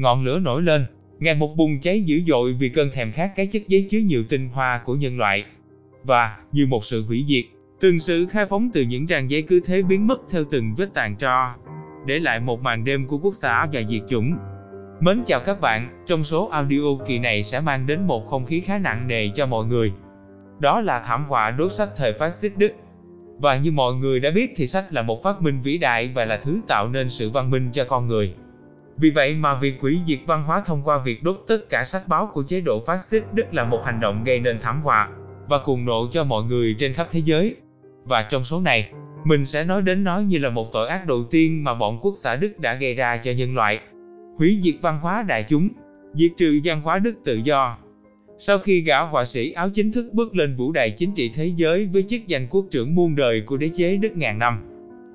ngọn lửa nổi lên, ngày một bùng cháy dữ dội vì cơn thèm khát cái chất giấy chứa nhiều tinh hoa của nhân loại. Và, như một sự hủy diệt, từng sự khai phóng từ những trang giấy cứ thế biến mất theo từng vết tàn tro, để lại một màn đêm của quốc xã và diệt chủng. Mến chào các bạn, trong số audio kỳ này sẽ mang đến một không khí khá nặng nề cho mọi người. Đó là thảm họa đốt sách thời phát xít Đức. Và như mọi người đã biết thì sách là một phát minh vĩ đại và là thứ tạo nên sự văn minh cho con người. Vì vậy mà việc hủy diệt văn hóa thông qua việc đốt tất cả sách báo của chế độ phát xít Đức là một hành động gây nên thảm họa và cuồng nộ cho mọi người trên khắp thế giới. Và trong số này, mình sẽ nói đến nó như là một tội ác đầu tiên mà bọn quốc xã Đức đã gây ra cho nhân loại. Hủy diệt văn hóa đại chúng, diệt trừ văn hóa Đức tự do. Sau khi gã họa sĩ áo chính thức bước lên vũ đài chính trị thế giới với chức danh quốc trưởng muôn đời của đế chế Đức ngàn năm,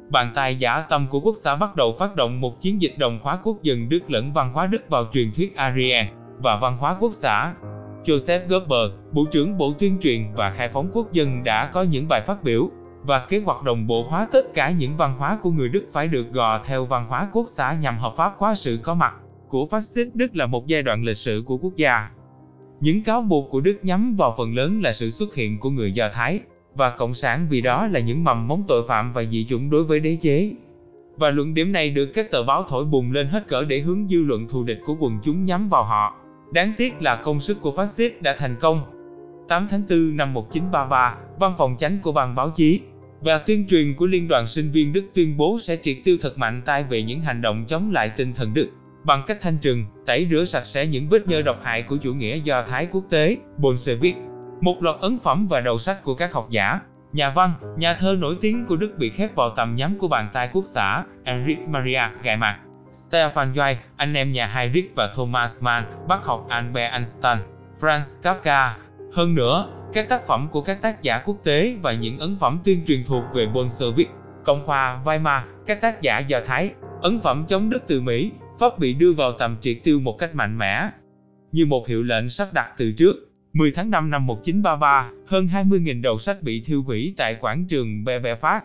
bàn tay giả tâm của quốc xã bắt đầu phát động một chiến dịch đồng hóa quốc dân Đức lẫn văn hóa Đức vào truyền thuyết Aryan và văn hóa quốc xã. Joseph Goebbels, Bộ trưởng Bộ Tuyên truyền và Khai phóng Quốc dân đã có những bài phát biểu và kế hoạch đồng bộ hóa tất cả những văn hóa của người Đức phải được gò theo văn hóa quốc xã nhằm hợp pháp hóa sự có mặt của phát xít Đức là một giai đoạn lịch sử của quốc gia. Những cáo buộc của Đức nhắm vào phần lớn là sự xuất hiện của người Do Thái và Cộng sản vì đó là những mầm mống tội phạm và dị chủng đối với đế chế. Và luận điểm này được các tờ báo thổi bùng lên hết cỡ để hướng dư luận thù địch của quần chúng nhắm vào họ. Đáng tiếc là công sức của phát xít đã thành công. 8 tháng 4 năm 1933, văn phòng chánh của ban báo chí và tuyên truyền của Liên đoàn sinh viên Đức tuyên bố sẽ triệt tiêu thật mạnh tay về những hành động chống lại tinh thần Đức bằng cách thanh trừng, tẩy rửa sạch sẽ những vết nhơ độc hại của chủ nghĩa do Thái quốc tế, Bolshevik. Một loạt ấn phẩm và đầu sách của các học giả, nhà văn, nhà thơ nổi tiếng của Đức bị khép vào tầm nhắm của bàn tay quốc xã, Erich Maria Gại Mạc, Stefan Zweig, anh em nhà Heinrich và Thomas Mann, bác học Albert Einstein, Franz Kafka. Hơn nữa, các tác phẩm của các tác giả quốc tế và những ấn phẩm tuyên truyền thuộc về Bolshevik, Cộng hòa Weimar, các tác giả Do Thái, ấn phẩm chống Đức từ Mỹ, Pháp bị đưa vào tầm triệt tiêu một cách mạnh mẽ. Như một hiệu lệnh sắp đặt từ trước, 10 tháng 5 năm 1933, hơn 20.000 đầu sách bị thiêu hủy tại quảng trường Bè Bè Phát.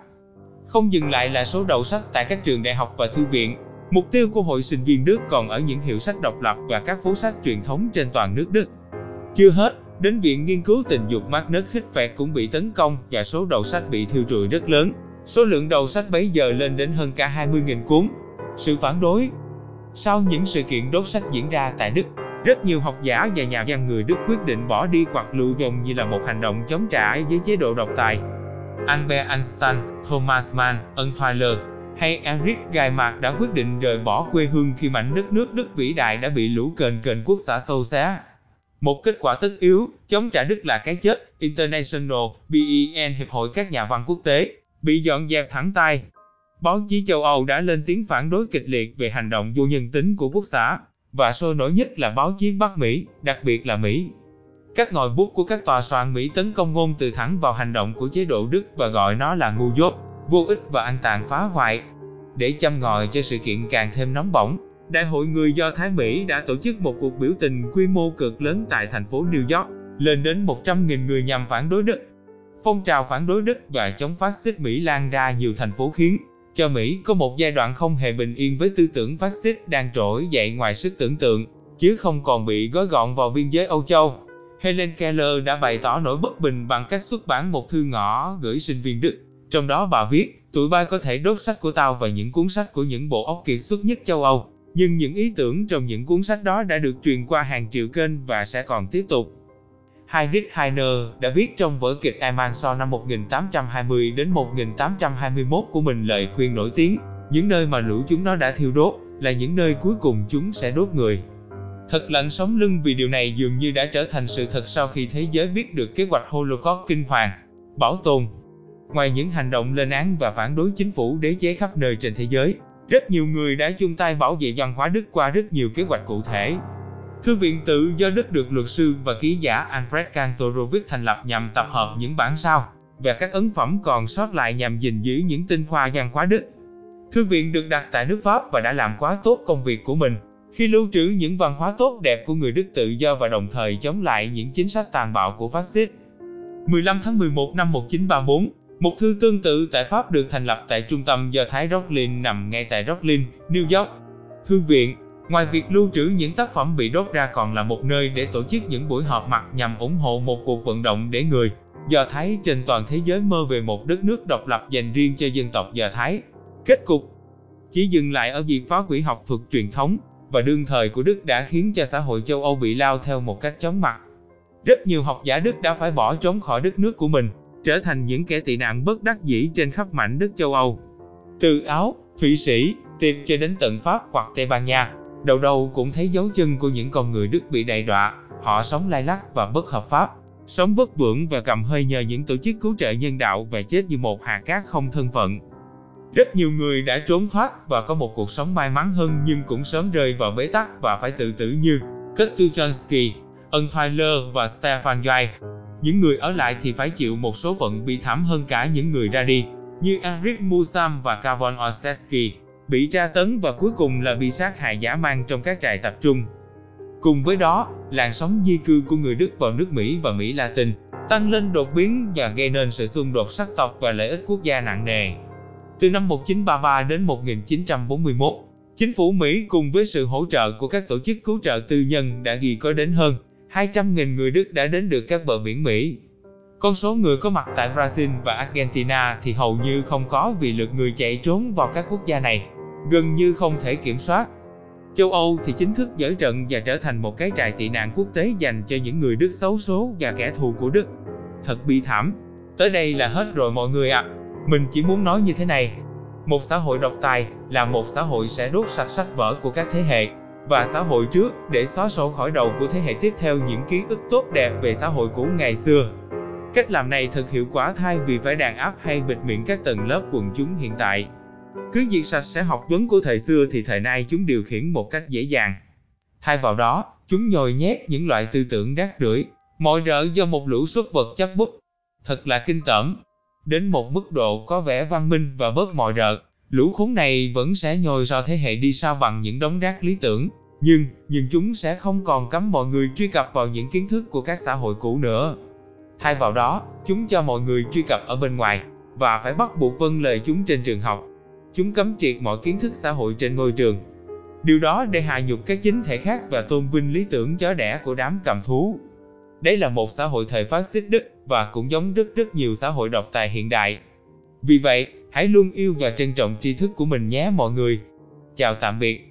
Không dừng lại là số đầu sách tại các trường đại học và thư viện, mục tiêu của hội sinh viên Đức còn ở những hiệu sách độc lập và các phố sách truyền thống trên toàn nước Đức. Chưa hết, đến Viện Nghiên cứu Tình dục Magnus Hitfeld cũng bị tấn công và số đầu sách bị thiêu rụi rất lớn. Số lượng đầu sách bấy giờ lên đến hơn cả 20.000 cuốn. Sự phản đối Sau những sự kiện đốt sách diễn ra tại Đức, rất nhiều học giả và nhà văn người Đức quyết định bỏ đi quạt lưu vong như là một hành động chống trả với chế độ độc tài. Albert Einstein, Thomas Mann, Ân Tyler hay Erich Gaimark đã quyết định rời bỏ quê hương khi mảnh đất nước Đức vĩ đại đã bị lũ kền kền quốc xã sâu xé. Một kết quả tất yếu, chống trả Đức là cái chết, International, BEN Hiệp hội các nhà văn quốc tế, bị dọn dẹp thẳng tay. Báo chí châu Âu đã lên tiếng phản đối kịch liệt về hành động vô nhân tính của quốc xã, và sôi nổi nhất là báo chí Bắc Mỹ, đặc biệt là Mỹ. Các ngòi bút của các tòa soạn Mỹ tấn công ngôn từ thẳng vào hành động của chế độ Đức và gọi nó là ngu dốt, vô ích và ăn tàn phá hoại. Để châm ngòi cho sự kiện càng thêm nóng bỏng, Đại hội người Do Thái Mỹ đã tổ chức một cuộc biểu tình quy mô cực lớn tại thành phố New York, lên đến 100.000 người nhằm phản đối Đức. Phong trào phản đối Đức và chống phát xít Mỹ lan ra nhiều thành phố khiến cho Mỹ có một giai đoạn không hề bình yên với tư tưởng phát xít đang trỗi dậy ngoài sức tưởng tượng, chứ không còn bị gói gọn vào biên giới Âu Châu. Helen Keller đã bày tỏ nỗi bất bình bằng cách xuất bản một thư ngõ gửi sinh viên Đức. Trong đó bà viết, tụi bay có thể đốt sách của tao và những cuốn sách của những bộ óc kiệt xuất nhất châu Âu, nhưng những ý tưởng trong những cuốn sách đó đã được truyền qua hàng triệu kênh và sẽ còn tiếp tục. Heinrich Heine đã viết trong vở kịch Emanso năm 1820 đến 1821 của mình lời khuyên nổi tiếng, những nơi mà lũ chúng nó đã thiêu đốt, là những nơi cuối cùng chúng sẽ đốt người. Thật lạnh sống lưng vì điều này dường như đã trở thành sự thật sau khi thế giới biết được kế hoạch Holocaust kinh hoàng, bảo tồn. Ngoài những hành động lên án và phản đối chính phủ đế chế khắp nơi trên thế giới, rất nhiều người đã chung tay bảo vệ văn hóa Đức qua rất nhiều kế hoạch cụ thể. Thư viện tự do Đức được luật sư và ký giả Alfred Kantorowicz thành lập nhằm tập hợp những bản sao và các ấn phẩm còn sót lại nhằm gìn giữ những tinh hoa văn hóa Đức. Thư viện được đặt tại nước Pháp và đã làm quá tốt công việc của mình khi lưu trữ những văn hóa tốt đẹp của người Đức tự do và đồng thời chống lại những chính sách tàn bạo của phát xít. 15 tháng 11 năm 1934, một thư tương tự tại Pháp được thành lập tại trung tâm do Thái Rocklin nằm ngay tại Rocklin, New York. Thư viện Ngoài việc lưu trữ những tác phẩm bị đốt ra còn là một nơi để tổ chức những buổi họp mặt nhằm ủng hộ một cuộc vận động để người Do Thái trên toàn thế giới mơ về một đất nước độc lập dành riêng cho dân tộc Do Thái. Kết cục chỉ dừng lại ở việc phá hủy học thuật truyền thống và đương thời của Đức đã khiến cho xã hội châu Âu bị lao theo một cách chóng mặt. Rất nhiều học giả Đức đã phải bỏ trốn khỏi đất nước của mình, trở thành những kẻ tị nạn bất đắc dĩ trên khắp mảnh đất châu Âu. Từ Áo, Thụy Sĩ, Tiệp cho đến tận Pháp hoặc Tây Ban Nha, đầu đầu cũng thấy dấu chân của những con người Đức bị đại đọa, họ sống lai lắc và bất hợp pháp, sống bất vững và cầm hơi nhờ những tổ chức cứu trợ nhân đạo và chết như một hạt cát không thân phận. Rất nhiều người đã trốn thoát và có một cuộc sống may mắn hơn nhưng cũng sớm rơi vào bế tắc và phải tự tử như Kostujonsky, Ân và Stefan Zweig. Những người ở lại thì phải chịu một số phận bi thảm hơn cả những người ra đi, như Eric Musam và Kavon Oseski, bị tra tấn và cuối cùng là bị sát hại dã man trong các trại tập trung. Cùng với đó, làn sóng di cư của người Đức vào nước Mỹ và Mỹ Latin tăng lên đột biến và gây nên sự xung đột sắc tộc và lợi ích quốc gia nặng nề. Từ năm 1933 đến 1941, chính phủ Mỹ cùng với sự hỗ trợ của các tổ chức cứu trợ tư nhân đã ghi có đến hơn 200.000 người Đức đã đến được các bờ biển Mỹ. Con số người có mặt tại Brazil và Argentina thì hầu như không có vì lượt người chạy trốn vào các quốc gia này, gần như không thể kiểm soát. Châu Âu thì chính thức dở trận và trở thành một cái trại tị nạn quốc tế dành cho những người Đức xấu số và kẻ thù của Đức. Thật bi thảm. Tới đây là hết rồi mọi người ạ. À. Mình chỉ muốn nói như thế này. Một xã hội độc tài là một xã hội sẽ đốt sạch sách vở của các thế hệ và xã hội trước để xóa sổ khỏi đầu của thế hệ tiếp theo những ký ức tốt đẹp về xã hội cũ ngày xưa. Cách làm này thật hiệu quả thay vì phải đàn áp hay bịt miệng các tầng lớp quần chúng hiện tại. Cứ diệt sạch sẽ học vấn của thời xưa thì thời nay chúng điều khiển một cách dễ dàng. Thay vào đó, chúng nhồi nhét những loại tư tưởng rác rưởi, mọi rợ do một lũ xuất vật chấp bút. Thật là kinh tởm. Đến một mức độ có vẻ văn minh và bớt mọi rợ, lũ khốn này vẫn sẽ nhồi do thế hệ đi sau bằng những đống rác lý tưởng. Nhưng, nhưng chúng sẽ không còn cấm mọi người truy cập vào những kiến thức của các xã hội cũ nữa. Thay vào đó, chúng cho mọi người truy cập ở bên ngoài, và phải bắt buộc vâng lời chúng trên trường học. Chúng cấm triệt mọi kiến thức xã hội trên ngôi trường. Điều đó để hạ nhục các chính thể khác và tôn vinh lý tưởng chó đẻ của đám cầm thú. Đây là một xã hội thời phát xít Đức và cũng giống rất rất nhiều xã hội độc tài hiện đại. Vì vậy, hãy luôn yêu và trân trọng tri thức của mình nhé mọi người. Chào tạm biệt.